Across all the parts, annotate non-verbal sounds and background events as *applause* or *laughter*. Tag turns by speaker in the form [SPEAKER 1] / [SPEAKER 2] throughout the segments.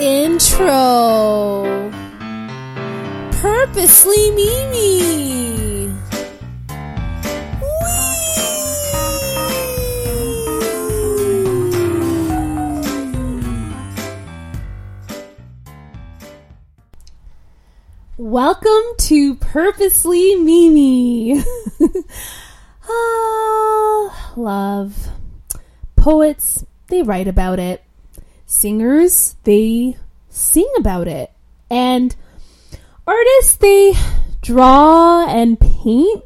[SPEAKER 1] Intro. Purposely Mimi. Welcome to Purposely Mimi. *laughs* ah, love. Poets, they write about it. Singers, they sing about it. And artists, they draw and paint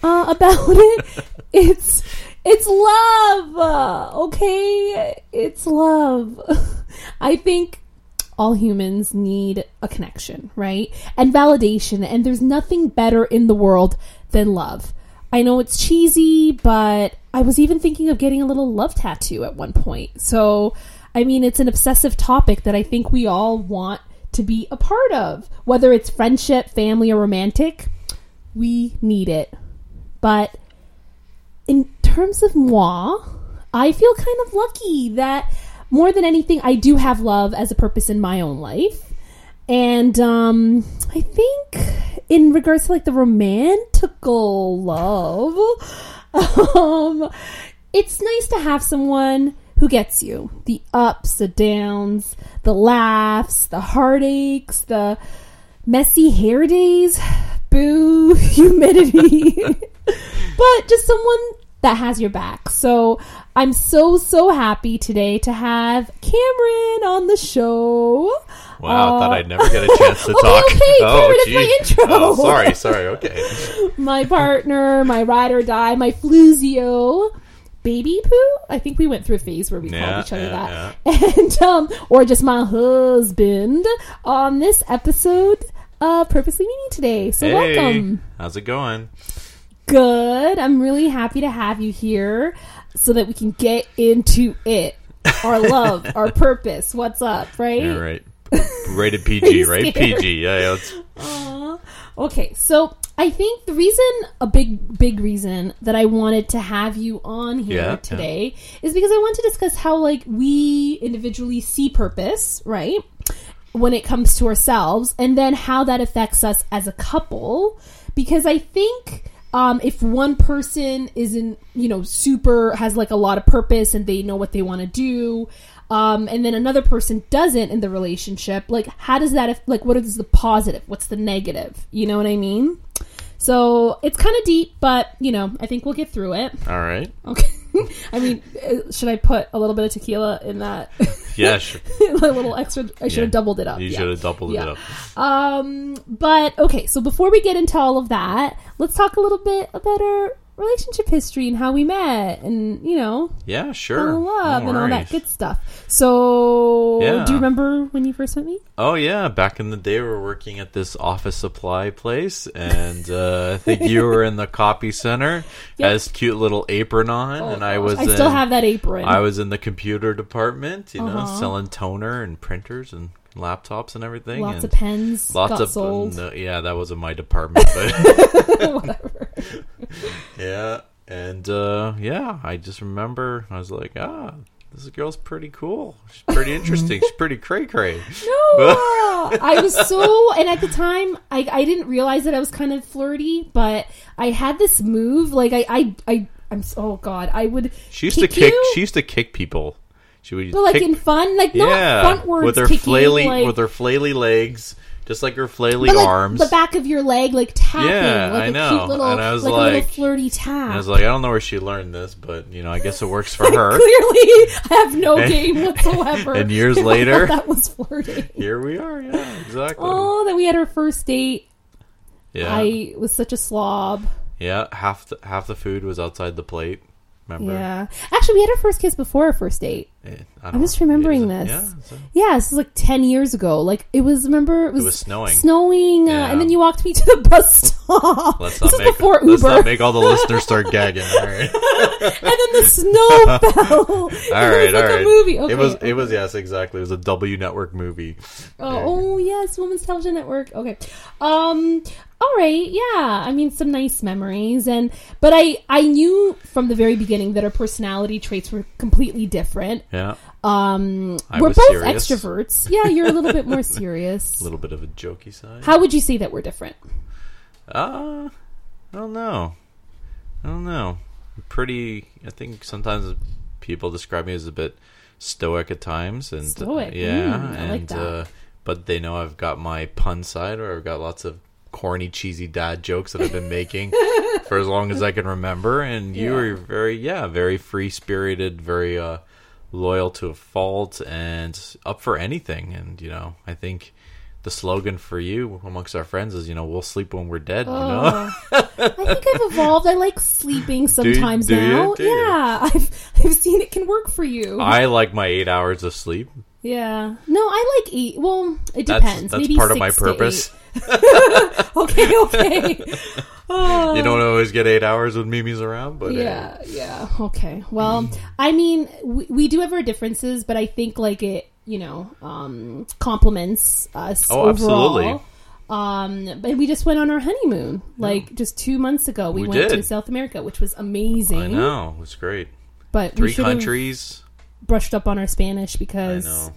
[SPEAKER 1] uh, *laughs* about it. it's it's love, uh, okay? It's love. *laughs* I think all humans need a connection, right? And validation, and there's nothing better in the world than love. I know it's cheesy, but I was even thinking of getting a little love tattoo at one point. So, I mean, it's an obsessive topic that I think we all want to be a part of. Whether it's friendship, family, or romantic, we need it. But in terms of moi, I feel kind of lucky that more than anything, I do have love as a purpose in my own life. And um, I think in regards to like the romantical love, *laughs* um, it's nice to have someone who gets you the ups, the downs, the laughs, the heartaches, the messy hair days, *sighs* boo, *laughs* humidity, *laughs* but just someone that has your back. So I'm so, so happy today to have Cameron on the show.
[SPEAKER 2] Wow, I thought
[SPEAKER 1] Uh,
[SPEAKER 2] I'd never get a chance to
[SPEAKER 1] okay, *laughs*
[SPEAKER 2] talk.
[SPEAKER 1] okay, Cameron, it's
[SPEAKER 2] gee.
[SPEAKER 1] my intro.
[SPEAKER 2] Oh, sorry, sorry. Okay.
[SPEAKER 1] my partner, my ride or die, my fluzio, baby poo. I think we went through a phase where we
[SPEAKER 2] Yeah,
[SPEAKER 1] called each other
[SPEAKER 2] yeah,
[SPEAKER 1] that, *laughs* and um, or just my husband on this episode of Purposely Mimi today. So
[SPEAKER 2] Hey,
[SPEAKER 1] welcome.
[SPEAKER 2] how's it going?
[SPEAKER 1] Good. I'm really happy to have you here so that we can get into it. Our *laughs* love, our purpose. What's up, right?
[SPEAKER 2] Right. *laughs* Rated PG, right? PG. Yeah, yeah.
[SPEAKER 1] Okay, so I think the reason, a big, big reason that I wanted to have you on here
[SPEAKER 2] Yeah, yeah.
[SPEAKER 1] today is because I want to discuss how, like, we individually see purpose, right? When it comes to ourselves, and then how that affects us as a couple. Because I think um, if one person isn't, you know, super, has like a lot of purpose and they know what they want to do, um, and then another person doesn't in the relationship, like, how does that, like, what is the positive? What's the negative? You know what I mean? So it's kind of deep, but, you know, I think we'll get through it.
[SPEAKER 2] all right.
[SPEAKER 1] Okay. *laughs* I mean, uh, should I put a little bit of tequila in that? *laughs*
[SPEAKER 2] Yeah, sure. *laughs*
[SPEAKER 1] a little extra. I should
[SPEAKER 2] Yeah.
[SPEAKER 1] have doubled it up.
[SPEAKER 2] You
[SPEAKER 1] yeah.
[SPEAKER 2] should have doubled
[SPEAKER 1] Yeah.
[SPEAKER 2] it up.
[SPEAKER 1] Um, but okay, so before we get into all of that, let's talk a little bit about our relationship history and how we met, and you know,
[SPEAKER 2] Yeah, sure.
[SPEAKER 1] love
[SPEAKER 2] No
[SPEAKER 1] and all that good stuff. So,
[SPEAKER 2] Yeah.
[SPEAKER 1] do you remember when you first met me?
[SPEAKER 2] Oh yeah, back in the day, we were working at this office supply place, and uh, I think you were in the copy center. *laughs*
[SPEAKER 1] Yep.
[SPEAKER 2] This cute little apron on,
[SPEAKER 1] Oh,
[SPEAKER 2] and I was.
[SPEAKER 1] I still
[SPEAKER 2] in-
[SPEAKER 1] have that apron.
[SPEAKER 2] I was in the computer department, you know,
[SPEAKER 1] Uh-huh.
[SPEAKER 2] selling toner and printers and laptops and everything.
[SPEAKER 1] Lots
[SPEAKER 2] and
[SPEAKER 1] of pens.
[SPEAKER 2] lots of
[SPEAKER 1] sold.
[SPEAKER 2] no, yeah, that wasn't my department, but *laughs* *laughs*
[SPEAKER 1] Whatever.
[SPEAKER 2] yeah, and uh, yeah, I just remember I was like, ah, this girl's pretty cool. She's pretty *laughs* interesting. She's pretty cray cray.
[SPEAKER 1] No, I was so, and at the time, I, I didn't realize that I was kind of flirty, but I had this move, like I, I, I I'm so, oh god, I would.
[SPEAKER 2] She used to kick.
[SPEAKER 1] you,
[SPEAKER 2] She used to kick people. She would
[SPEAKER 1] but like
[SPEAKER 2] kick,
[SPEAKER 1] in fun, like
[SPEAKER 2] yeah,
[SPEAKER 1] not frontwards
[SPEAKER 2] with her
[SPEAKER 1] kicking,
[SPEAKER 2] flaily
[SPEAKER 1] like,
[SPEAKER 2] with her flaily legs, just like her flaily
[SPEAKER 1] but like
[SPEAKER 2] arms.
[SPEAKER 1] the back of your leg, like tapping,
[SPEAKER 2] Yeah,
[SPEAKER 1] like
[SPEAKER 2] I
[SPEAKER 1] a
[SPEAKER 2] know.
[SPEAKER 1] cute little,
[SPEAKER 2] And I was
[SPEAKER 1] like, a little flirty tap.
[SPEAKER 2] I was like, I don't know where she learned this, but you know, I guess it works for *laughs* her.
[SPEAKER 1] Clearly, I have no
[SPEAKER 2] And-
[SPEAKER 1] game whatsoever. *laughs*
[SPEAKER 2] and years later- *laughs*
[SPEAKER 1] that was flirting.
[SPEAKER 2] Here we are. Yeah, exactly.
[SPEAKER 1] Oh, that we had our first date.
[SPEAKER 2] yeah,
[SPEAKER 1] I was such a slob.
[SPEAKER 2] yeah. Half the half the food was outside the plate. Remember?
[SPEAKER 1] Yeah, actually, we had our first kiss before our first date.
[SPEAKER 2] Eh, I
[SPEAKER 1] I'm just remembering this.
[SPEAKER 2] Yeah, so-
[SPEAKER 1] Yeah, this is like ten years ago. Like it was. Remember, it was,
[SPEAKER 2] was snowing.
[SPEAKER 1] Snowing, uh, and then you walked me to the bus *laughs* stop.
[SPEAKER 2] let's
[SPEAKER 1] this
[SPEAKER 2] not make
[SPEAKER 1] before
[SPEAKER 2] let's not make all the listeners start *laughs* gagging. All right,
[SPEAKER 1] and then the snow *laughs* fell.
[SPEAKER 2] all
[SPEAKER 1] it was
[SPEAKER 2] right,
[SPEAKER 1] like
[SPEAKER 2] all right.
[SPEAKER 1] a movie. Okay.
[SPEAKER 2] It was it was yes, exactly. It was a W network movie.
[SPEAKER 1] Oh, oh yes, Women's Television Network. Okay. Um. All right, yeah. I mean, some nice memories, and but I I knew from the very beginning that our personality traits were completely different.
[SPEAKER 2] Yeah,
[SPEAKER 1] Um,
[SPEAKER 2] I
[SPEAKER 1] we're both
[SPEAKER 2] serious.
[SPEAKER 1] extroverts. Yeah, you're a little bit more serious.
[SPEAKER 2] a *laughs* little bit of a jokey side.
[SPEAKER 1] How would you say that we're different?
[SPEAKER 2] Uh, I don't know. I don't know. I'm pretty. I think sometimes people describe me as a bit stoic at times, and uh, yeah,
[SPEAKER 1] Mm, I like
[SPEAKER 2] and
[SPEAKER 1] that.
[SPEAKER 2] uh, but they know I've got my pun side, or I've got lots of corny, cheesy dad jokes that I've been making *laughs* for as long as I can remember. And you
[SPEAKER 1] Yeah.
[SPEAKER 2] are very, yeah, very free spirited, very uh, loyal to a fault, and up for anything. And you know, I think. The slogan for you amongst our friends is, you know, we'll sleep when we're dead. You know,
[SPEAKER 1] Oh, I think I've evolved. I like sleeping *laughs* sometimes
[SPEAKER 2] do you?
[SPEAKER 1] now.
[SPEAKER 2] Do you?
[SPEAKER 1] yeah, *laughs* I've I've seen it can work for you.
[SPEAKER 2] I like my eight hours of sleep.
[SPEAKER 1] Yeah. No, I like eight. Well, it depends.
[SPEAKER 2] that's
[SPEAKER 1] Maybe
[SPEAKER 2] part of my purpose. *laughs*
[SPEAKER 1] Okay, *laughs* okay. *laughs*
[SPEAKER 2] You don't always get eight hours with Mimi's around, but uh,
[SPEAKER 1] yeah, yeah. Okay. Well, I mean, we, we do have our differences, but I think like it, you know, um, complements us
[SPEAKER 2] Oh,
[SPEAKER 1] overall.
[SPEAKER 2] absolutely.
[SPEAKER 1] Um, but we just went on our honeymoon like just two months ago. We,
[SPEAKER 2] We
[SPEAKER 1] went to. South America, which was amazing.
[SPEAKER 2] I know it was great.
[SPEAKER 1] But
[SPEAKER 2] Three
[SPEAKER 1] should have
[SPEAKER 2] countries.
[SPEAKER 1] Brushed up on our Spanish because,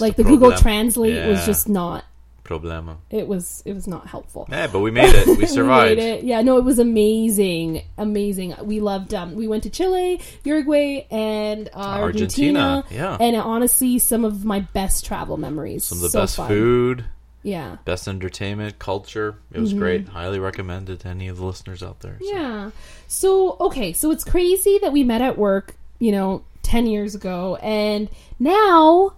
[SPEAKER 1] like, the Google
[SPEAKER 2] problem.
[SPEAKER 1] Translate was just not.
[SPEAKER 2] problema.
[SPEAKER 1] It was it was not helpful.
[SPEAKER 2] Yeah, but we made it. We *laughs*
[SPEAKER 1] We
[SPEAKER 2] survived.
[SPEAKER 1] made it. Yeah, no, it was amazing, amazing. We loved. Um, we went to Chile, Uruguay, and uh, Argentina.
[SPEAKER 2] Argentina, yeah.
[SPEAKER 1] and honestly, some of my best travel memories.
[SPEAKER 2] Some of the
[SPEAKER 1] So
[SPEAKER 2] best
[SPEAKER 1] fun.
[SPEAKER 2] food,
[SPEAKER 1] Yeah,
[SPEAKER 2] best entertainment, culture. It was great. Highly recommended to any of the listeners out there. so.
[SPEAKER 1] Mm-hmm. yeah. So okay, so it's crazy that we met at work. You know, ten years ago, and now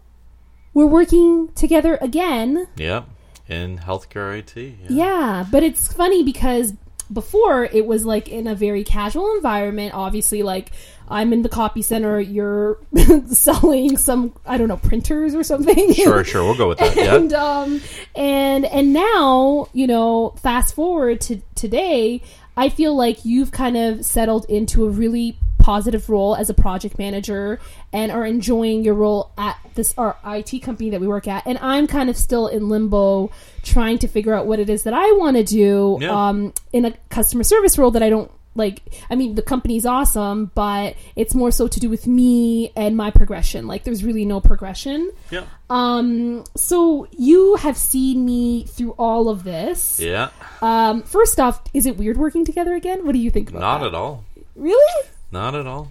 [SPEAKER 1] we're working together again.
[SPEAKER 2] Yeah. In healthcare IT. Yeah.
[SPEAKER 1] Yeah, but it's funny because before it was like in a very casual environment. Obviously, like I'm in the copy center, you're *laughs* selling some I don't know printers or something.
[SPEAKER 2] Sure, sure. We'll go with that. Yeah.
[SPEAKER 1] and um and and now you know fast forward to today i feel like you've kind of settled into a really positive role as a project manager and are enjoying your role at this our IT company that we work at and I'm kind of still in limbo trying to figure out what it is that I want to do
[SPEAKER 2] Yeah.
[SPEAKER 1] um in a customer service role that I don't like I mean the company's awesome but it's more so to do with me and my progression like there's really no progression
[SPEAKER 2] Yeah.
[SPEAKER 1] um, so you have seen me through all of this.
[SPEAKER 2] Yeah.
[SPEAKER 1] Um, first off, is it weird working together again? What do you think about
[SPEAKER 2] Not
[SPEAKER 1] that?
[SPEAKER 2] at all.
[SPEAKER 1] Really?
[SPEAKER 2] Not at all.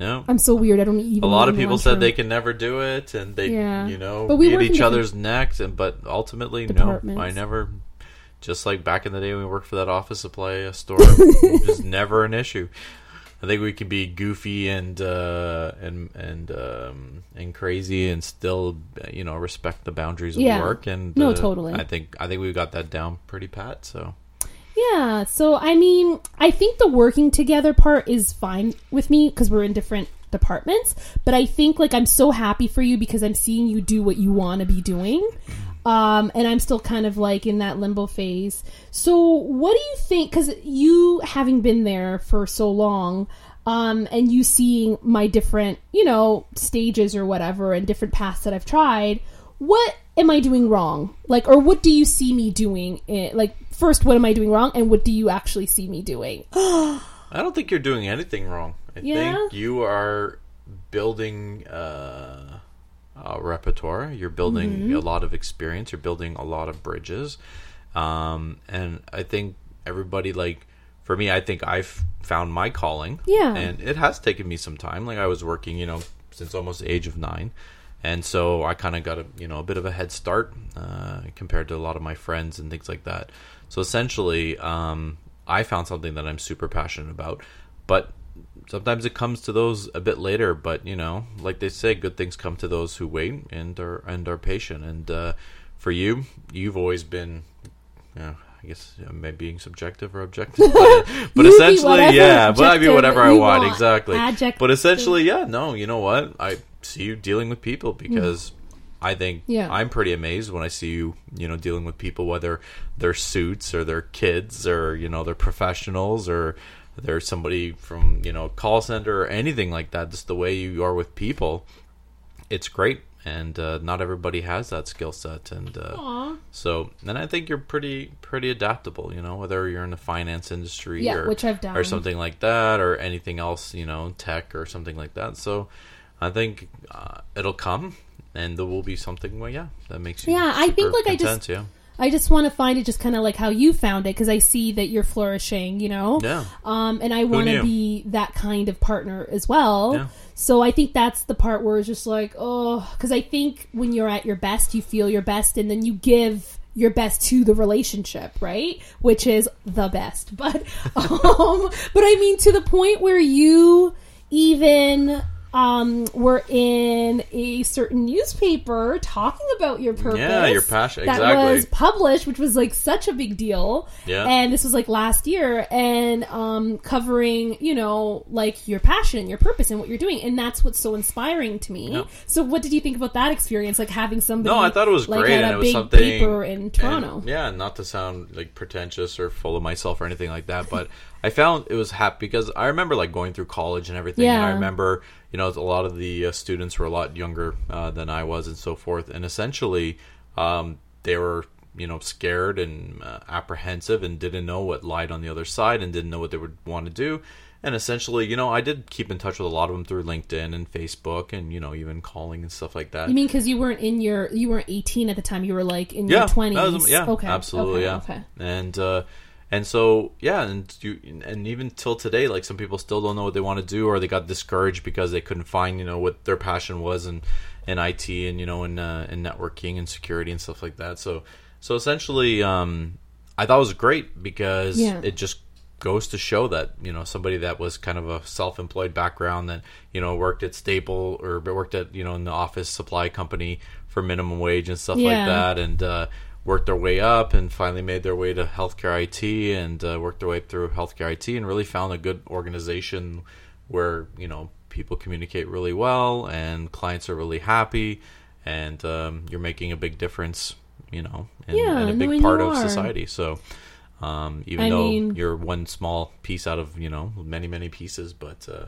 [SPEAKER 2] No.
[SPEAKER 1] I'm so weird. I don't even.
[SPEAKER 2] a lot of people said
[SPEAKER 1] term.
[SPEAKER 2] they can never do it and they
[SPEAKER 1] Yeah.
[SPEAKER 2] you know
[SPEAKER 1] But we
[SPEAKER 2] be at each other's necks and but ultimately no i never just like back in the day when we worked for that office supply store *laughs* it was never an issue i think we can be goofy and uh and and um and crazy and still you know respect the boundaries of
[SPEAKER 1] Yeah.
[SPEAKER 2] work and
[SPEAKER 1] No,
[SPEAKER 2] uh,
[SPEAKER 1] totally.
[SPEAKER 2] i think i think we got that down pretty pat so
[SPEAKER 1] Yeah. So I mean, I think the working together part is fine with me because we're in different departments. But I think like I'm so happy for you because I'm seeing you do what you want to be doing. Um, and I'm still kind of like in that limbo phase. So, what do you think? Because you having been there for so long, um, and you seeing my different, you know, stages or whatever, and different paths that I've tried, what am I doing wrong? Like, or what do you see me doing? i- like, first, what am I doing wrong, and what do you actually see me doing? *gasps*
[SPEAKER 2] I don't think you're doing anything wrong. I
[SPEAKER 1] Yeah?
[SPEAKER 2] think you are building uh, a repertoire. You're building
[SPEAKER 1] Mm-hmm.
[SPEAKER 2] a lot of experience. You're building a lot of bridges. Um, and I think everybody, like, for me, I think I've found my calling.
[SPEAKER 1] Yeah.
[SPEAKER 2] And it has taken me some time. Like, I was working, you know, since almost the age of nine. And so I kind of got a you know a bit of a head start uh, compared to a lot of my friends and things like that. So essentially, um, I found something that I'm super passionate about, but sometimes it comes to those a bit later. But you know, like they say, good things come to those who wait and are and are patient. And uh, for you, you've always been, you know, I guess maybe being subjective or objective, but, *laughs* but essentially, yeah. But I be whatever I want,
[SPEAKER 1] want.
[SPEAKER 2] exactly.
[SPEAKER 1] Adjective.
[SPEAKER 2] But essentially, yeah. No, you know what? I see you dealing with people because. I think
[SPEAKER 1] Yeah.
[SPEAKER 2] I'm pretty amazed when I see you, you know, dealing with people, whether they're suits or they're kids or you know they're professionals or they're somebody from you know call center or anything like that. Just the way you are with people, it's great, and uh, not everybody has that skill set, and uh, so and I think you're pretty pretty adaptable. You know, whether you're in the finance industry
[SPEAKER 1] Yeah,
[SPEAKER 2] or
[SPEAKER 1] which I've done.
[SPEAKER 2] or something like that, or anything else, you know, tech or something like that. So I think uh, it'll come, and there will be something. Well, yeah, that makes you.
[SPEAKER 1] Yeah, I think, like, I just-
[SPEAKER 2] yeah.
[SPEAKER 1] I just want to find it just kind of like how you found it because I see that you're flourishing, you know?
[SPEAKER 2] Yeah.
[SPEAKER 1] Um, and I want to be that kind of partner as well.
[SPEAKER 2] Yeah.
[SPEAKER 1] So I think that's the part where it's just like, oh, because I think when you're at your best, you feel your best, and then you give your best to the relationship, right? Which is the best. *laughs* But, *laughs* um, but I mean, to the point where you even um, were in a certain newspaper talking about your purpose.
[SPEAKER 2] Yeah, your passion-
[SPEAKER 1] That
[SPEAKER 2] exactly.
[SPEAKER 1] was published, which was like such a big deal.
[SPEAKER 2] Yeah.
[SPEAKER 1] And this was like last year, and um, covering, you know, like your passion and your purpose and what you're doing, and that's what's so inspiring to me.
[SPEAKER 2] Yeah.
[SPEAKER 1] So, what did you think about that experience? Like having somebody?
[SPEAKER 2] No, I thought it was
[SPEAKER 1] like,
[SPEAKER 2] great,
[SPEAKER 1] at
[SPEAKER 2] and
[SPEAKER 1] a
[SPEAKER 2] it was
[SPEAKER 1] big
[SPEAKER 2] something.
[SPEAKER 1] paper in Toronto.
[SPEAKER 2] and, yeah, not to sound like pretentious or full of myself or anything like that, but *laughs* I found it was happy because I remember like going through college and everything, and I remember you know a lot of the uh, students were a lot younger uh, than I was and so forth, and essentially um, they were you know scared and uh, apprehensive and didn't know what lied on the other side and didn't know what they would want to do. And essentially, you know, I did keep in touch with a lot of them through LinkedIn and Facebook, and you know, even calling and stuff like that.
[SPEAKER 1] You mean because you weren't in your you weren't 18 at the time? You were like in
[SPEAKER 2] yeah,
[SPEAKER 1] your 20s.
[SPEAKER 2] was- yeah,
[SPEAKER 1] okay,
[SPEAKER 2] absolutely,
[SPEAKER 1] okay,
[SPEAKER 2] yeah.
[SPEAKER 1] Okay.
[SPEAKER 2] And uh, and so yeah, and you and even till today, like some people still don't know what they want to do, or they got discouraged because they couldn't find you know what their passion was in in IT and you know in uh, in networking and security and stuff like that. So so essentially, um, I thought it was great because
[SPEAKER 1] Yeah.
[SPEAKER 2] it just goes to show that you know somebody that was kind of a self-employed background that you know worked at Staple or worked at you know in the office supply company for minimum wage and stuff like that and uh, worked their way up and finally made their way to healthcare IT and uh, worked their way through healthcare IT and really found a good organization where you know people communicate really well and clients are really happy and um, you're making a big difference you know and,
[SPEAKER 1] Yeah,
[SPEAKER 2] and a big part of society. So um, even
[SPEAKER 1] I
[SPEAKER 2] though
[SPEAKER 1] mean-
[SPEAKER 2] you're one small piece out of you know many many pieces but uh,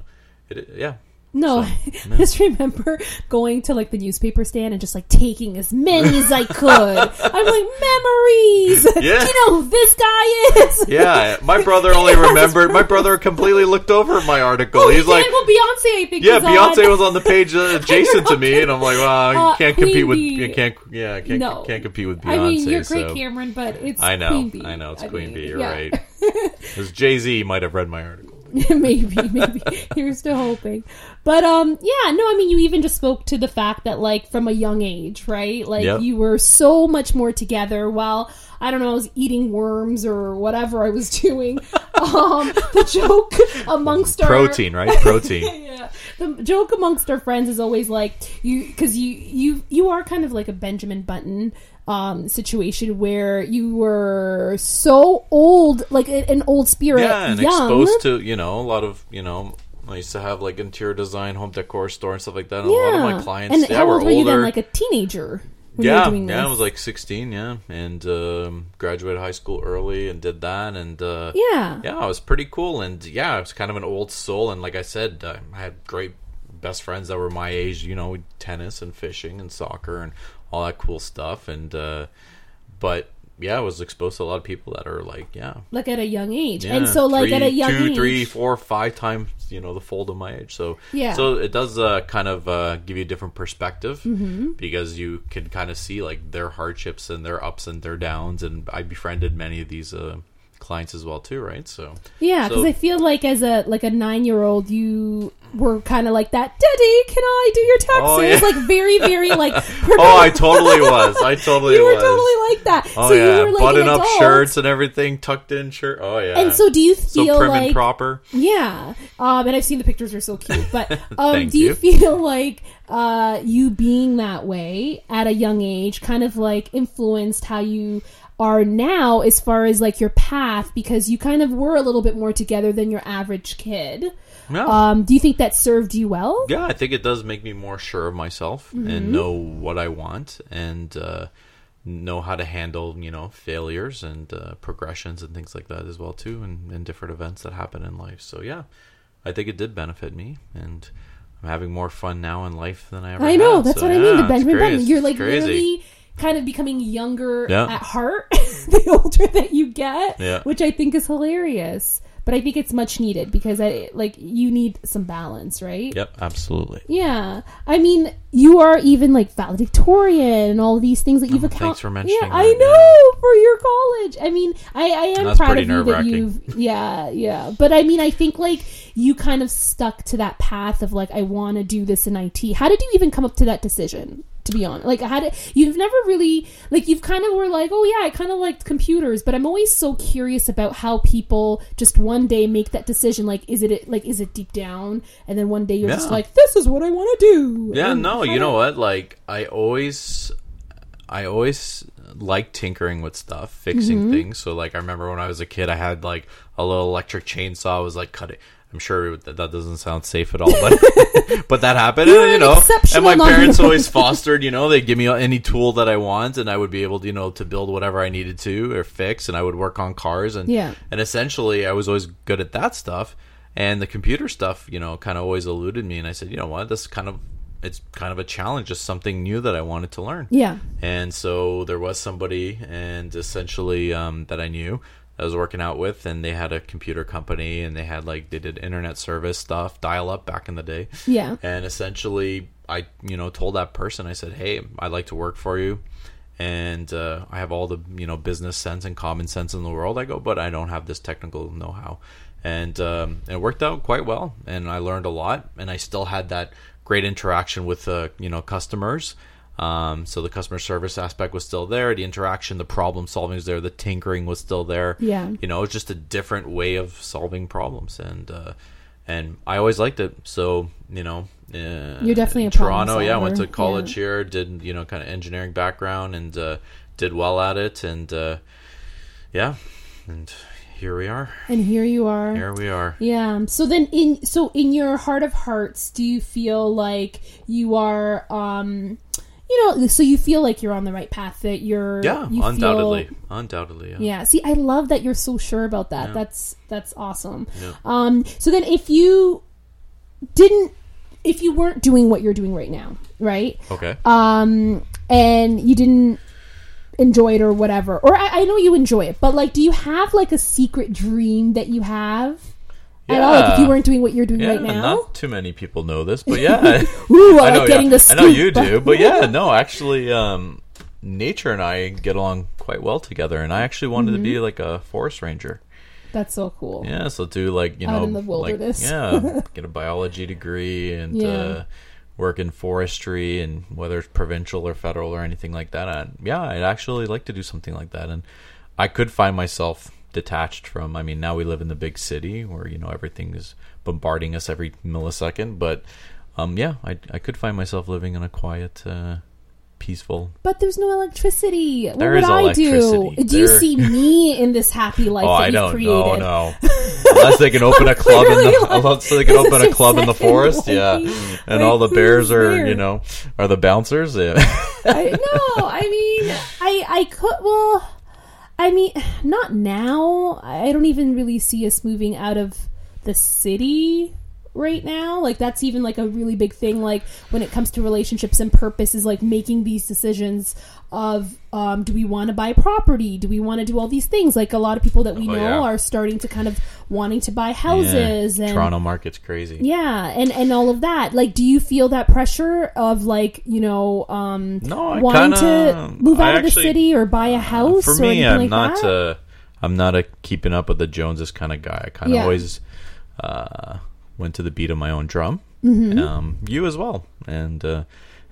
[SPEAKER 2] it, yeah
[SPEAKER 1] No,
[SPEAKER 2] So, *laughs*
[SPEAKER 1] I just remember going to like the newspaper stand and just like taking as many as I could. *laughs* I'm like memories.
[SPEAKER 2] Yeah.
[SPEAKER 1] Do you know who this guy is?
[SPEAKER 2] yeah my brother only *laughs*
[SPEAKER 1] Yes.
[SPEAKER 2] remembered my brother completely looked over my article
[SPEAKER 1] Oh,
[SPEAKER 2] he's
[SPEAKER 1] he
[SPEAKER 2] like
[SPEAKER 1] well, Beyonce, I think.
[SPEAKER 2] Yeah,
[SPEAKER 1] was
[SPEAKER 2] Beyonce
[SPEAKER 1] on.
[SPEAKER 2] was on the page uh, adjacent to me, and I'm like, well, you
[SPEAKER 1] Uh,
[SPEAKER 2] can't compete
[SPEAKER 1] Queen
[SPEAKER 2] with,
[SPEAKER 1] Bee.
[SPEAKER 2] you can't, yeah, can't,
[SPEAKER 1] No.
[SPEAKER 2] can't compete with Beyonce.
[SPEAKER 1] I mean, you're great,
[SPEAKER 2] so.
[SPEAKER 1] Cameron, but it's
[SPEAKER 2] I know, I know, it's
[SPEAKER 1] I
[SPEAKER 2] Queen
[SPEAKER 1] mean,
[SPEAKER 2] Bee. You're
[SPEAKER 1] yeah.
[SPEAKER 2] right. Because Jay Z might have read my article. *laughs*
[SPEAKER 1] maybe, maybe. Here's to hoping. But um, yeah, no, I mean, you even just spoke to the fact that like from a young age, right? Like
[SPEAKER 2] Yep.
[SPEAKER 1] you were so much more together while I don't know, I was eating worms or whatever I was *laughs* doing. um, the joke amongst our
[SPEAKER 2] Protein, right? *laughs* Protein.
[SPEAKER 1] yeah. The joke amongst our friends is always like you because you you you are kind of like a Benjamin Button um situation where you were so old like an old spirit
[SPEAKER 2] yeah, and
[SPEAKER 1] young
[SPEAKER 2] exposed to you know a lot of you know. I used to have like interior design, home decor store, and stuff like that. And a lot of my clients,
[SPEAKER 1] and
[SPEAKER 2] yeah,
[SPEAKER 1] how
[SPEAKER 2] were
[SPEAKER 1] old were you then like a teenager when you
[SPEAKER 2] yeah,
[SPEAKER 1] were doing
[SPEAKER 2] yeah, I was like 16, yeah, and um, graduated high school early and did that, and uh,
[SPEAKER 1] yeah
[SPEAKER 2] yeah, it was pretty cool. And yeah, I was kind of an old soul. And like I said, I had great best friends that were my age, you know, tennis and fishing and soccer and all that cool stuff. And, uh, but yeah, I was exposed to a lot of people that are like, yeah.
[SPEAKER 1] like at a young age
[SPEAKER 2] yeah,
[SPEAKER 1] and so like
[SPEAKER 2] three-
[SPEAKER 1] at a young
[SPEAKER 2] two,
[SPEAKER 1] age
[SPEAKER 2] three, four, five times, you know, the fold of my age. So
[SPEAKER 1] Yeah.
[SPEAKER 2] so it does uh, kind of uh, give you a different perspective
[SPEAKER 1] Mm-hmm.
[SPEAKER 2] because you can kind of see like their hardships and their ups and their downs. And I befriended many of these uh, clients as well too, right? So
[SPEAKER 1] Yeah, because
[SPEAKER 2] So-
[SPEAKER 1] I feel like as a like a nine year old, you were kind of like that. Daddy, can I do your taxes?
[SPEAKER 2] Oh, yeah.
[SPEAKER 1] Like very, very like. *laughs*
[SPEAKER 2] Oh, I totally *laughs* was. I totally
[SPEAKER 1] you were
[SPEAKER 2] was.
[SPEAKER 1] totally like that.
[SPEAKER 2] Oh
[SPEAKER 1] so
[SPEAKER 2] yeah,
[SPEAKER 1] you were like
[SPEAKER 2] button up
[SPEAKER 1] adult.
[SPEAKER 2] shirts and everything, tucked in shirt. Oh yeah.
[SPEAKER 1] And so, do you
[SPEAKER 2] So
[SPEAKER 1] feel
[SPEAKER 2] prim
[SPEAKER 1] like
[SPEAKER 2] and proper.
[SPEAKER 1] Yeah, um, and I've seen the pictures are so cute. *laughs* But um, do you,
[SPEAKER 2] you.
[SPEAKER 1] feel like uh, you being that way at a young age kind of like influenced how you are now as far as like your path because you kind of were a little bit more together than your average kid?
[SPEAKER 2] Yeah.
[SPEAKER 1] Um, do you think that served you well?
[SPEAKER 2] yeah, I think it does make me more sure of myself
[SPEAKER 1] Mm-hmm.
[SPEAKER 2] and know what I want and uh, know how to handle you know failures and uh, progressions and things like that as well too, and, and different events that happen in life. So yeah, I think it did benefit me and. I'm having more fun now in life than I ever.
[SPEAKER 1] I know
[SPEAKER 2] had.
[SPEAKER 1] that's
[SPEAKER 2] So,
[SPEAKER 1] what I mean. The Benjamin. Button. You're like
[SPEAKER 2] crazy.
[SPEAKER 1] literally kind of becoming younger
[SPEAKER 2] Yeah.
[SPEAKER 1] at heart *laughs* the older that you get,
[SPEAKER 2] Yeah.
[SPEAKER 1] which I think is hilarious. But I think it's much needed because I like you need some balance, right?
[SPEAKER 2] Yep, absolutely.
[SPEAKER 1] Yeah, I mean, you are even like valedictorian and all these things that you've
[SPEAKER 2] Oh,
[SPEAKER 1] account-
[SPEAKER 2] thanks for mentioning
[SPEAKER 1] Yeah, I
[SPEAKER 2] that,
[SPEAKER 1] know for your college. I mean, I, I am
[SPEAKER 2] That's
[SPEAKER 1] proud of you that you've. Yeah, yeah, but I mean, I think like you kind of stuck to that path of like I want to do this in IT. How did you even come up to that decision? To be honest, like how did you've never really like you've kind of were like, oh yeah, I kind of liked computers, but I'm always so curious about how people just one day make that decision. Like, is it like is it deep down, and then one day you're just like, this is what I want to do.
[SPEAKER 2] Yeah,
[SPEAKER 1] And
[SPEAKER 2] no, you know what? Like I always I always like tinkering with stuff, fixing
[SPEAKER 1] Mm-hmm.
[SPEAKER 2] things. So like I remember when I was a kid I had like a little electric chainsaw I was like cutting I'm sure that, that doesn't sound safe at all, but *laughs* but that happened, and, you know. And my parents always fostered, you know, they'd give me any tool that I want, and I would be able to, you know, to build whatever I needed to or fix, and I would work on cars, and
[SPEAKER 1] Yeah.
[SPEAKER 2] and essentially I was always good at that stuff, and the computer stuff, you know, kind of always eluded me, and I said, you know what, this is kind of it's kind of a challenge, just something new that I wanted to learn.
[SPEAKER 1] Yeah.
[SPEAKER 2] And so there was somebody, and essentially um, that I knew I was working out with, and they had a computer company, and they had like they did internet service stuff, dial up back in the day.
[SPEAKER 1] Yeah.
[SPEAKER 2] And essentially, I you know told that person, I said, hey, I'd like to work for you, and uh, I have all the you know business sense and common sense in the world. I go, but I don't have this technical know how, and um, it worked out quite well, and I learned a lot, and I still had that great interaction with uh, you know customers. Um, so the customer service aspect was still there, the interaction, the problem solving was there, the tinkering was still there.
[SPEAKER 1] Yeah.
[SPEAKER 2] you know, it's just a different way of solving problems, and uh, and I always liked it. So you know, uh,
[SPEAKER 1] You're definitely a
[SPEAKER 2] Toronto. Yeah, I went to college
[SPEAKER 1] Yeah.
[SPEAKER 2] here, did you know kind of engineering background, and uh, did well at it, and uh, yeah, and here we are.
[SPEAKER 1] And here you are.
[SPEAKER 2] Here we are.
[SPEAKER 1] Yeah. So then in so in your heart of hearts, do you feel like you are um you know, so you feel like you're on the right path that you're
[SPEAKER 2] Yeah,
[SPEAKER 1] you
[SPEAKER 2] undoubtedly,
[SPEAKER 1] Feel,
[SPEAKER 2] undoubtedly. Yeah.
[SPEAKER 1] yeah. See, I love that you're so sure about that. That's that's awesome.
[SPEAKER 2] Yeah.
[SPEAKER 1] Um so then if you didn't if you weren't doing what you're doing right now, right?
[SPEAKER 2] Okay.
[SPEAKER 1] um, and you didn't enjoy it or whatever, or I, I know you enjoy it, but like, do you have like a secret dream that you have at all? Like, if you weren't doing what you're doing
[SPEAKER 2] yeah,
[SPEAKER 1] right now,
[SPEAKER 2] not too many people know this, but yeah, *laughs*
[SPEAKER 1] ooh, I,
[SPEAKER 2] I know,
[SPEAKER 1] like getting
[SPEAKER 2] yeah.
[SPEAKER 1] the scoop.
[SPEAKER 2] I know you do, but yeah, no, actually, um, nature and I get along quite well together, and I actually wanted to
[SPEAKER 1] Mm-hmm.
[SPEAKER 2] be like a forest ranger.
[SPEAKER 1] That's so cool.
[SPEAKER 2] Yeah, so do like you
[SPEAKER 1] Out
[SPEAKER 2] know,
[SPEAKER 1] in the wilderness.
[SPEAKER 2] like yeah, *laughs* get a biology degree and
[SPEAKER 1] Yeah.
[SPEAKER 2] uh, work in forestry, and whether it's provincial or federal or anything like that. I, yeah, I'd actually like to do something like that, and I could find myself detached from. I mean, now we live in the big city where you know everything is bombarding us every millisecond, but um, yeah, I I could find myself living in a quiet. Uh, Peaceful.
[SPEAKER 1] But there's no electricity. What
[SPEAKER 2] There
[SPEAKER 1] would
[SPEAKER 2] is
[SPEAKER 1] I do?
[SPEAKER 2] electricity.
[SPEAKER 1] Do you see me in this happy *laughs* life
[SPEAKER 2] Oh,
[SPEAKER 1] that
[SPEAKER 2] I don't
[SPEAKER 1] created?
[SPEAKER 2] know. No, *laughs* unless they can open a club in the
[SPEAKER 1] like, *laughs*
[SPEAKER 2] unless they can open a club in the forest. Yeah,
[SPEAKER 1] Like,
[SPEAKER 2] and all the bears are
[SPEAKER 1] there?
[SPEAKER 2] you know are the bouncers. Yeah.
[SPEAKER 1] I no, I mean, I I could well, I mean, *sighs* not now. I don't even really see us moving out of the city right now. Like that's even like a really big thing. Like when it comes to relationships and purpose, is like making these decisions of um, do we want to buy property? Do we want to do all these things? Like a lot of people that we
[SPEAKER 2] Oh,
[SPEAKER 1] know
[SPEAKER 2] yeah.
[SPEAKER 1] are starting to kind of wanting to buy houses
[SPEAKER 2] Yeah.
[SPEAKER 1] and
[SPEAKER 2] Toronto market's crazy.
[SPEAKER 1] yeah, and and all of that. Like, do you feel that pressure of like you know, um,
[SPEAKER 2] No, I
[SPEAKER 1] wanting
[SPEAKER 2] kinda-
[SPEAKER 1] to move
[SPEAKER 2] I
[SPEAKER 1] out of the city or buy a house?
[SPEAKER 2] For
[SPEAKER 1] or
[SPEAKER 2] me, I'm
[SPEAKER 1] like
[SPEAKER 2] not.
[SPEAKER 1] that?
[SPEAKER 2] Uh, I'm not a keeping up with the Joneses kind of guy. I kind of
[SPEAKER 1] Yeah.
[SPEAKER 2] always uh, went to the beat of my own drum.
[SPEAKER 1] Mm-hmm.
[SPEAKER 2] Um, you as well, and uh,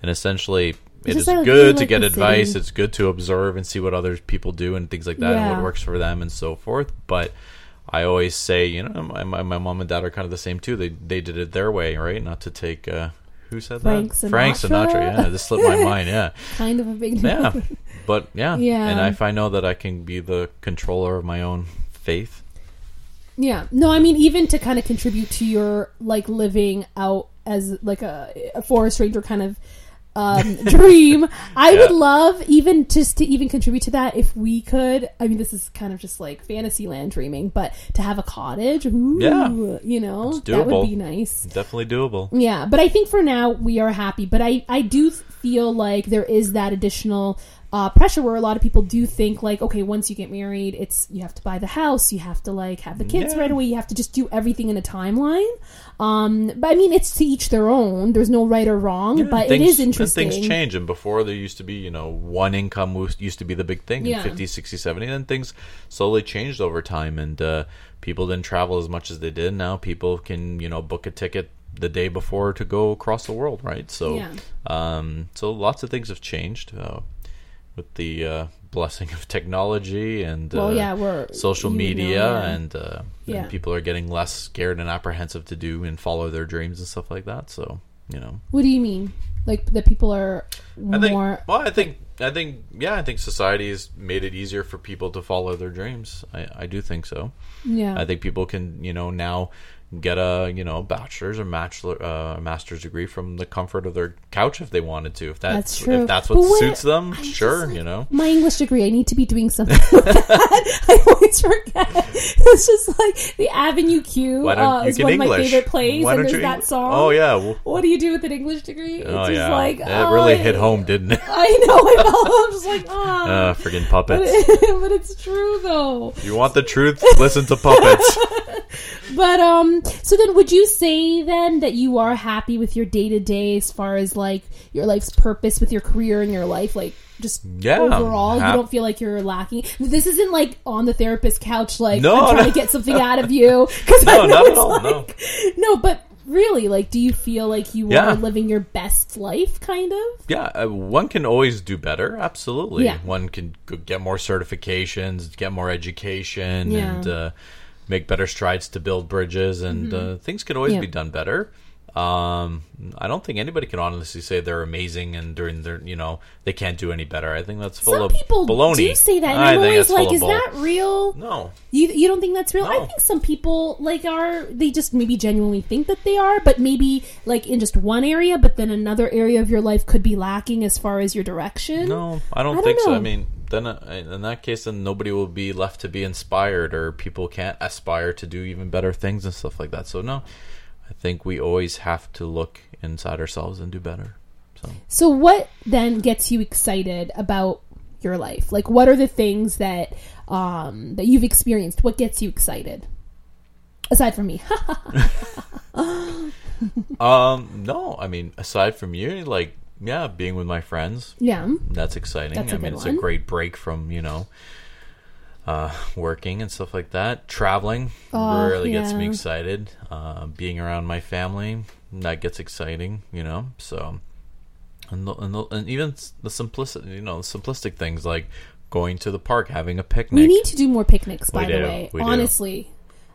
[SPEAKER 2] and essentially. It is
[SPEAKER 1] just
[SPEAKER 2] good to
[SPEAKER 1] like
[SPEAKER 2] get advice.
[SPEAKER 1] city.
[SPEAKER 2] It's good to observe and see what other people do and things like that, and what works for them and so forth. But I always say, you know, my, my, my mom and dad are kind of the same too. They they did it their way, right? Not to take uh, who said
[SPEAKER 1] Frank
[SPEAKER 2] that? Frank
[SPEAKER 1] Sinatra?
[SPEAKER 2] Sinatra. Yeah, this slipped my *laughs* mind. Yeah,
[SPEAKER 1] kind of a big deal.
[SPEAKER 2] yeah, but yeah,
[SPEAKER 1] Yeah.
[SPEAKER 2] And if I know that I can be the controller of my own faith,
[SPEAKER 1] yeah. No, I mean even to kind of contribute to your like living out as like a, a forest ranger kind of um, *laughs* dream. I
[SPEAKER 2] Yeah.
[SPEAKER 1] would love even just to even contribute to that if we could. I mean, this is kind of just like fantasy land dreaming, but to have a cottage, ooh,
[SPEAKER 2] Yeah.
[SPEAKER 1] you know, that would be nice.
[SPEAKER 2] Definitely doable.
[SPEAKER 1] Yeah, but I think for now we are happy. But I, I do feel like there is that additional uh, pressure where a lot of people do think like, okay, once you get married, it's you have to buy the house, you have to like have the kids
[SPEAKER 2] Yeah.
[SPEAKER 1] right away, you have to just do everything in a timeline. Um, but I mean, it's to each their own. There's no right or wrong, but
[SPEAKER 2] things,
[SPEAKER 1] it is interesting.
[SPEAKER 2] Things change, and before there used to be, you know, one income used to be the big thing
[SPEAKER 1] Yeah.
[SPEAKER 2] in 50s, 60s, 70s, and then things slowly changed over time, and uh, people didn't travel as much as they did. Now people can, you know, book a ticket the day before to go across the world, right? So,
[SPEAKER 1] Yeah.
[SPEAKER 2] um, so lots of things have changed uh, with the uh, blessing of technology and
[SPEAKER 1] Well,
[SPEAKER 2] uh,
[SPEAKER 1] yeah, we're
[SPEAKER 2] social
[SPEAKER 1] you know,
[SPEAKER 2] media,
[SPEAKER 1] yeah.
[SPEAKER 2] and, uh,
[SPEAKER 1] Yeah.
[SPEAKER 2] and people are getting less scared and apprehensive to do and follow their dreams and stuff like that. So, you know.
[SPEAKER 1] What do you mean? Like that people are
[SPEAKER 2] I think.
[SPEAKER 1] more.
[SPEAKER 2] Well, I think. I think. Yeah, I think society has made it easier for people to follow their dreams. I, I do think so.
[SPEAKER 1] yeah,
[SPEAKER 2] I think people can, you know, now get a you know bachelor's or bachelor uh, master's degree from the comfort of their couch if they wanted to. If that's,
[SPEAKER 1] That's
[SPEAKER 2] if that's what
[SPEAKER 1] what-
[SPEAKER 2] suits them,
[SPEAKER 1] I just,
[SPEAKER 2] sure,
[SPEAKER 1] like,
[SPEAKER 2] you know.
[SPEAKER 1] my English degree. I need to be doing something *laughs* with that. *laughs* I always forget. *laughs* It's just like the Avenue Q uh, is one of my favorite plays, and there's
[SPEAKER 2] you
[SPEAKER 1] that song.
[SPEAKER 2] Oh yeah.
[SPEAKER 1] What do you do with an English degree? It's
[SPEAKER 2] oh
[SPEAKER 1] just
[SPEAKER 2] yeah.
[SPEAKER 1] like
[SPEAKER 2] it
[SPEAKER 1] oh,
[SPEAKER 2] really hit home, didn't it? *laughs*
[SPEAKER 1] I know. I. I'm just like *laughs* ah.
[SPEAKER 2] Uh, friggin'
[SPEAKER 1] but,
[SPEAKER 2] puppets.
[SPEAKER 1] it- but it's true though.
[SPEAKER 2] you want the truth? Listen to puppets.
[SPEAKER 1] But um, so then, would you say then that you are happy with your day to day as far as like your life's purpose with your career and your life, like just
[SPEAKER 2] Yeah,
[SPEAKER 1] overall,
[SPEAKER 2] hap-
[SPEAKER 1] you don't feel like you're lacking. This isn't like on the therapist couch, like
[SPEAKER 2] No,
[SPEAKER 1] I'm trying
[SPEAKER 2] no.
[SPEAKER 1] to get something out of you. Because
[SPEAKER 2] No, not at all, no.
[SPEAKER 1] like, no, but really, like, do you feel like you
[SPEAKER 2] Yeah.
[SPEAKER 1] are living your best life, kind of?
[SPEAKER 2] Yeah, uh, one can always do better. Absolutely,
[SPEAKER 1] Yeah.
[SPEAKER 2] one can get more certifications, get more education,
[SPEAKER 1] Yeah. Mm-hmm.
[SPEAKER 2] and uh, make better strides to build bridges. And uh, things can always be done better. Um, I don't think anybody can honestly say they're amazing and during their, you know, they can't do any better. I think that's full
[SPEAKER 1] Some
[SPEAKER 2] of
[SPEAKER 1] people
[SPEAKER 2] baloney.
[SPEAKER 1] do say that, and
[SPEAKER 2] I
[SPEAKER 1] I'm
[SPEAKER 2] think
[SPEAKER 1] always like, is
[SPEAKER 2] bull.
[SPEAKER 1] that real?
[SPEAKER 2] No,
[SPEAKER 1] You you don't think that's real? I think some people like are they just maybe genuinely think that they are, but maybe like in just one area, but then another area of your life could be lacking as far as your direction.
[SPEAKER 2] No, I don't
[SPEAKER 1] I don't
[SPEAKER 2] think so. I mean, then uh, in that case, then nobody will be left to be inspired, or people can't aspire to do even better things and stuff like that. So no, I think we always have to look inside ourselves and do better. So
[SPEAKER 1] So what then gets you excited about your life? Like what are the things that um that you've experienced? What gets you excited? Aside from me. *laughs*
[SPEAKER 2] um, no, I mean, aside from you, like yeah, being with my friends,
[SPEAKER 1] yeah.
[SPEAKER 2] that's exciting.
[SPEAKER 1] That's
[SPEAKER 2] I mean, it's
[SPEAKER 1] one.
[SPEAKER 2] a great break from you know. Uh, working and stuff like that, traveling
[SPEAKER 1] Oh,
[SPEAKER 2] really gets me excited. Uh, being around my family that gets exciting, you know. So, and the, and, the, and even the simplicity, you know, simplistic things like going to the park, having a picnic.
[SPEAKER 1] We need to do more picnics by
[SPEAKER 2] We
[SPEAKER 1] the
[SPEAKER 2] do.
[SPEAKER 1] way.
[SPEAKER 2] We do.
[SPEAKER 1] Honestly.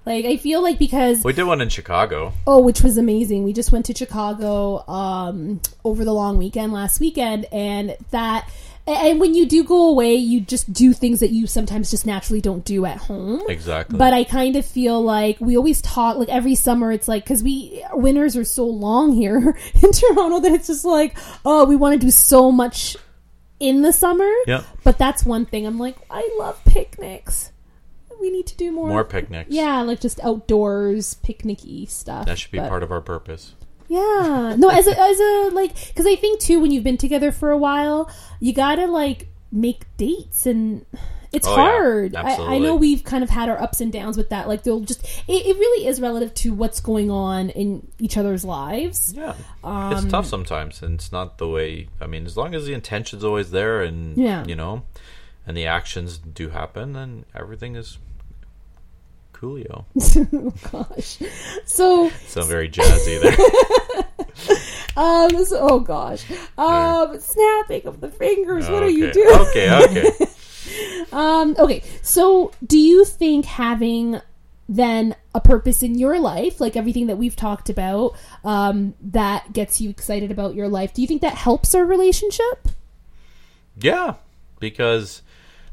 [SPEAKER 1] Like I feel like because
[SPEAKER 2] we did one in Chicago.
[SPEAKER 1] Oh, which was amazing. We just went to Chicago um, over the long weekend last weekend, and that. And when you do go away, you just do things that you sometimes just naturally don't do at home.
[SPEAKER 2] Exactly.
[SPEAKER 1] But I kind of feel like we always talk like every summer. It's like because we winters are so long here *laughs* in Toronto that it's just like oh we want to do so much in the summer.
[SPEAKER 2] Yep.
[SPEAKER 1] But that's one thing I'm like I love picnics. We need to do more
[SPEAKER 2] More picnics.
[SPEAKER 1] yeah, like just outdoors picnicky stuff.
[SPEAKER 2] That should be
[SPEAKER 1] But-
[SPEAKER 2] part of our purpose.
[SPEAKER 1] Yeah, no, as a as a like because I think too when you've been together for a while, you gotta like make dates and. It's
[SPEAKER 2] Oh, yeah.
[SPEAKER 1] hard. I, I know we've kind of had our ups and downs with that. Like they'll just, it, it really is relative to what's going on in each other's lives.
[SPEAKER 2] Yeah.
[SPEAKER 1] Um,
[SPEAKER 2] it's tough sometimes, and it's not the way. I mean, as long as the intention's always there, and
[SPEAKER 1] Yeah.
[SPEAKER 2] you know, and the actions do happen, then everything is coolio. *laughs*
[SPEAKER 1] oh gosh. So,
[SPEAKER 2] So very jazzy there. *laughs*
[SPEAKER 1] um, so, oh gosh, um, snapping of the fingers. What are you
[SPEAKER 2] Okay.
[SPEAKER 1] doing?
[SPEAKER 2] Okay, okay. *laughs*
[SPEAKER 1] Um, okay, so do you think having then a purpose in your life, like everything that we've talked about, um, that gets you excited about your life, do you think that helps our relationship?
[SPEAKER 2] Yeah, because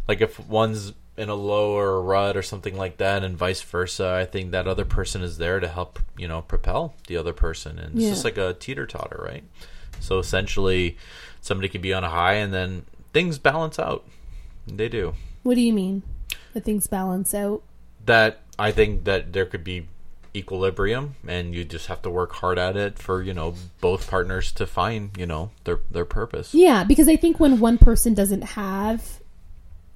[SPEAKER 2] like if one's in a lower rut or something like that, and vice versa, I think that other person is there to help you know propel the other person, and it's
[SPEAKER 1] Yeah.
[SPEAKER 2] just like a teeter totter, right? So essentially, somebody could be on a high, and then things balance out. They do.
[SPEAKER 1] What do you mean? That things balance out.
[SPEAKER 2] That I think that there could be equilibrium, and you just have to work hard at it for you know both partners to find you know their their purpose.
[SPEAKER 1] Yeah, because I think when one person doesn't have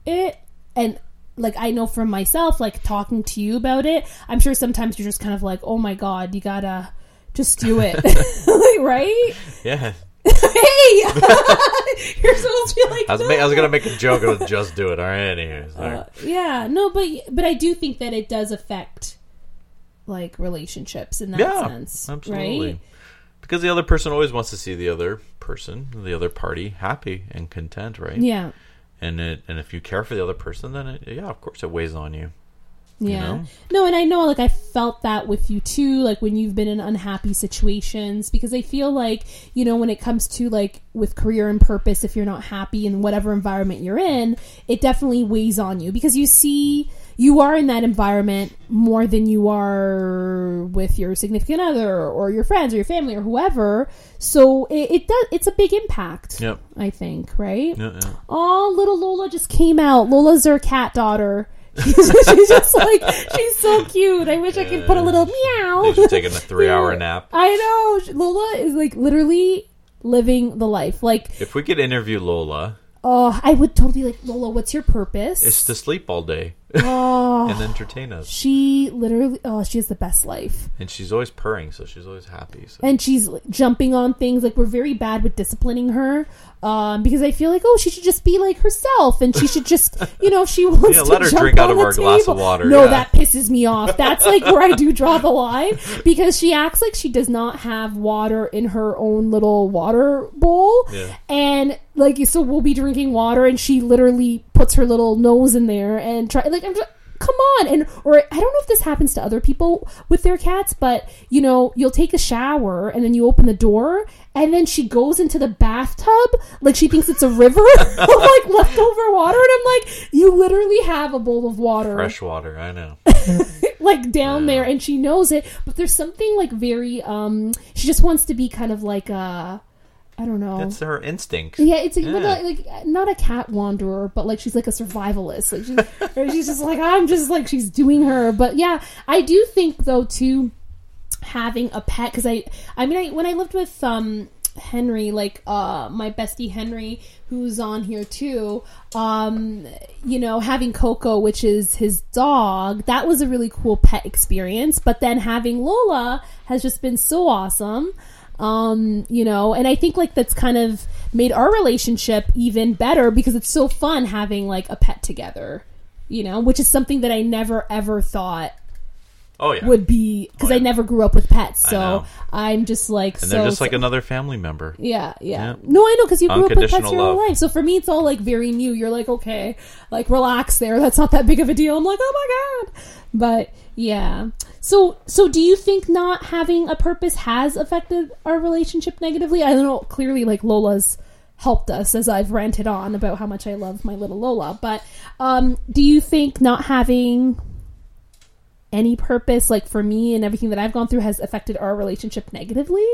[SPEAKER 1] it, and like I know from myself, like talking to you about it, I'm sure sometimes you're just kind of like, oh my god, you gotta just do it, like, *laughs* *laughs* right?
[SPEAKER 2] Yeah,
[SPEAKER 1] hey, *laughs* you're supposed to be like,
[SPEAKER 2] I was,
[SPEAKER 1] no.
[SPEAKER 2] ma- I was gonna make a joke of just do it. All right, anyways. all right.
[SPEAKER 1] Uh, yeah, no, but but I do think that it does affect like relationships in that
[SPEAKER 2] yeah,
[SPEAKER 1] sense,
[SPEAKER 2] absolutely.
[SPEAKER 1] right?
[SPEAKER 2] Because the other person always wants to see the other person, the other party, happy and content, right?
[SPEAKER 1] Yeah,
[SPEAKER 2] And it, and if you care for the other person, then it, yeah, of course, it weighs on you.
[SPEAKER 1] yeah.
[SPEAKER 2] know?
[SPEAKER 1] No, and I know like I felt that with you too, like when you've been in unhappy situations, because I feel like you know when it comes to like with career and purpose, if you're not happy in whatever environment you're in, it definitely weighs on you because you see you are in that environment more than you are with your significant other or your friends or your family or whoever. So it, it does. It's a big impact.
[SPEAKER 2] Yep.
[SPEAKER 1] I think, right?
[SPEAKER 2] Yeah, yeah.
[SPEAKER 1] Oh, little Lola just came out. Lola's our cat daughter. *laughs* she's just like she's so cute. I wish I could put a little meow.
[SPEAKER 2] She's taking a three-hour *laughs* nap.
[SPEAKER 1] I know Lola is like literally living the life. Like,
[SPEAKER 2] If we could interview Lola,
[SPEAKER 1] oh, I would totally like Lola. What's your purpose?
[SPEAKER 2] it's to sleep all day
[SPEAKER 1] oh,
[SPEAKER 2] and entertain us.
[SPEAKER 1] she literally. Oh, she has the best life.
[SPEAKER 2] And she's always purring, so she's always happy. So.
[SPEAKER 1] and she's jumping on things. Like we're very bad with disciplining her um, because I feel like oh she should just be like herself and she should just *laughs* you know she wants
[SPEAKER 2] Yeah,
[SPEAKER 1] to
[SPEAKER 2] let her
[SPEAKER 1] jump
[SPEAKER 2] drink out of our glass of water,
[SPEAKER 1] No,
[SPEAKER 2] yeah.
[SPEAKER 1] that pisses me off. That's like where I do draw the line *laughs* because she acts like she does not have water in her own little water bowl
[SPEAKER 2] Yeah.
[SPEAKER 1] and like so we'll be drinking water and she literally puts her little nose in there and try like I'm just come on and or i don't know if this happens to other people with their cats but you know you'll take a shower and then you open the door and then she goes into the bathtub like she thinks it's a river *laughs* of like leftover water and i'm like you literally have a bowl of water
[SPEAKER 2] Fresh water, I know. *laughs*
[SPEAKER 1] like down
[SPEAKER 2] Yeah.
[SPEAKER 1] there and she knows it but there's something like very um she just wants to be kind of like a i don't know
[SPEAKER 2] That's her instinct.
[SPEAKER 1] yeah, it's a,
[SPEAKER 2] Yeah.
[SPEAKER 1] like, like not a cat wanderer, but like she's like a survivalist. Like she's, *laughs* or she's just like I'm just like she's doing her. But yeah, I do think though too having a pet because I I mean I, when I lived with um Henry like uh my bestie Henry who's on here too um you know having Coco which is his dog that was a really cool pet experience but then having Lola has just been so awesome um you know and i think like that's kind of made our relationship even better because it's so fun having like a pet together you know which is something that i never ever thought
[SPEAKER 2] Oh yeah.
[SPEAKER 1] would be because
[SPEAKER 2] Oh,
[SPEAKER 1] i
[SPEAKER 2] yeah.
[SPEAKER 1] never grew up with pets
[SPEAKER 2] I
[SPEAKER 1] so
[SPEAKER 2] know.
[SPEAKER 1] i'm just like
[SPEAKER 2] and
[SPEAKER 1] so
[SPEAKER 2] they're just like another family member.
[SPEAKER 1] yeah, yeah,
[SPEAKER 2] Yeah.
[SPEAKER 1] No, I know because you grew up with pets
[SPEAKER 2] Unconditional
[SPEAKER 1] your whole
[SPEAKER 2] love.
[SPEAKER 1] life. So for me, it's all like very new. You're like, okay, like relax there. That's not that big of a deal. I'm like, oh my god. But yeah. So so do you think not having a purpose has affected our relationship negatively? I don't know. Clearly, like Lola's helped us as I've ranted on about how much I love my little Lola. But um, do you think not having any purpose, like for me and everything that I've gone through, has affected our relationship negatively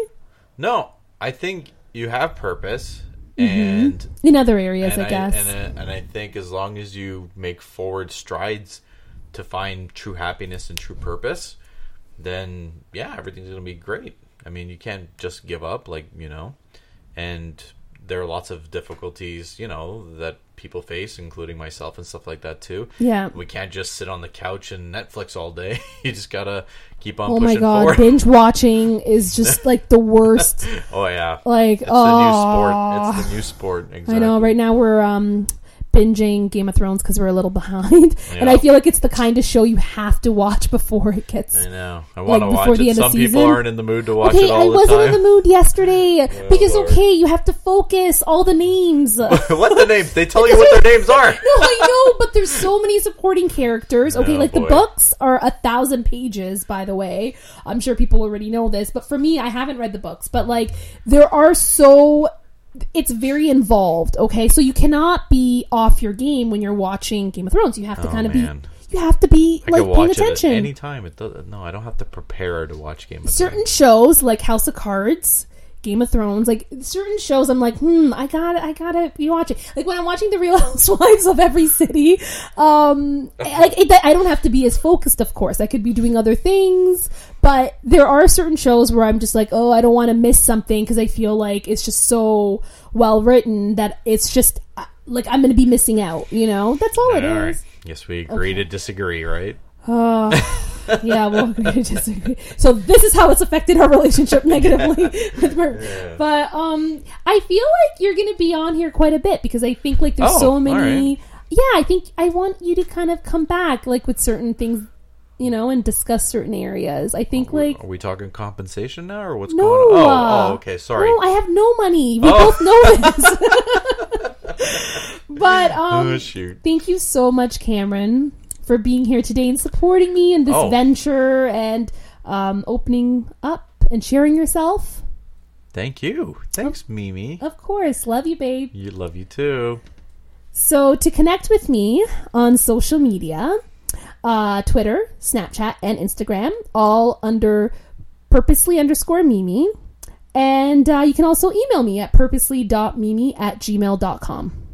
[SPEAKER 2] No, I think you have purpose, mm-hmm. and
[SPEAKER 1] in other areas?
[SPEAKER 2] and
[SPEAKER 1] I guess.
[SPEAKER 2] and, I, and I think as long as you make forward strides to find true happiness and true purpose, then yeah, everything's gonna be great. I mean, you can't just give up, like you know, and there are lots of difficulties, you know, that people face, including myself and stuff like that too.
[SPEAKER 1] yeah.
[SPEAKER 2] We can't just sit on the couch and Netflix all day. *laughs* you just gotta keep on
[SPEAKER 1] Oh my god,
[SPEAKER 2] forward.
[SPEAKER 1] binge *laughs* watching is just like the worst. *laughs*
[SPEAKER 2] oh yeah,
[SPEAKER 1] Like,
[SPEAKER 2] it's
[SPEAKER 1] oh,
[SPEAKER 2] the new sport. It's the new sport. Exactly.
[SPEAKER 1] I know. Right now we're um binging Game of Thrones because we're a little behind, *laughs* and I feel like it's the kind of show you have to watch *laughs* before it gets.
[SPEAKER 2] I know. I want to
[SPEAKER 1] before
[SPEAKER 2] watch
[SPEAKER 1] the
[SPEAKER 2] it.
[SPEAKER 1] end of
[SPEAKER 2] Some people
[SPEAKER 1] season?
[SPEAKER 2] aren't in the mood to watch
[SPEAKER 1] Okay,
[SPEAKER 2] it all
[SPEAKER 1] I wasn't
[SPEAKER 2] time.
[SPEAKER 1] in the mood yesterday *laughs* because
[SPEAKER 2] Lord.
[SPEAKER 1] okay, you have to focus all the names.
[SPEAKER 2] what the names? They tell you what their names are.
[SPEAKER 1] No, I know, but there's so many supporting characters. Okay,
[SPEAKER 2] Oh,
[SPEAKER 1] like the books are a thousand pages, by the way. I'm sure people already know this, but for me, I haven't read the books, but like there are so it's very involved. Okay, so you cannot be off your game when you're watching Game of Thrones. You have to
[SPEAKER 2] Oh,
[SPEAKER 1] kind of
[SPEAKER 2] man.
[SPEAKER 1] be. You have to be
[SPEAKER 2] I
[SPEAKER 1] like paying attention.
[SPEAKER 2] it at any time. It does, no, I don't have to prepare to watch Game of Thrones.
[SPEAKER 1] certain
[SPEAKER 2] Thrones.
[SPEAKER 1] shows like House of Cards, Game of Thrones, like certain shows, I'm like, hmm, I gotta, I gotta be watching. Like when I'm watching The Real *laughs* Housewives of every city, um, *laughs* like it, I don't have to be as focused. Of course, I could be doing other things, but there are certain shows where I'm just like, oh, I don't want to miss something because I feel like it's just so well written that it's just uh, like I'm gonna be missing out. You know, that's all it is.
[SPEAKER 2] All right. Yes, we agree to disagree, right?
[SPEAKER 1] Oh, *laughs* *laughs* yeah, well, *laughs* agree to disagree. So this is how it's affected our relationship *laughs* negatively with Mer. But um, I feel like you're going to be on here quite a bit because I think like there's
[SPEAKER 2] Oh,
[SPEAKER 1] so many.
[SPEAKER 2] right.
[SPEAKER 1] Yeah, I think I want you to kind of come back like with certain things, you know, and discuss certain areas. I think like.
[SPEAKER 2] Are we talking compensation now, or what's
[SPEAKER 1] No,
[SPEAKER 2] going on? Oh,
[SPEAKER 1] uh,
[SPEAKER 2] oh, okay. Sorry.
[SPEAKER 1] No, I have no money. We
[SPEAKER 2] Oh.
[SPEAKER 1] both know this. but um,
[SPEAKER 2] oh
[SPEAKER 1] thank you so much, Cameron, for being here today and supporting me in this
[SPEAKER 2] Oh.
[SPEAKER 1] venture and um, opening up and sharing yourself.
[SPEAKER 2] Thank you. Thanks, Mimi.
[SPEAKER 1] Of course, love you, babe.
[SPEAKER 2] You love you too.
[SPEAKER 1] So to connect with me on social media, uh, Twitter, Snapchat, and Instagram, all under purposely underscore Mimi. And uh, you can also email me at purposely.mimi at gmail.com.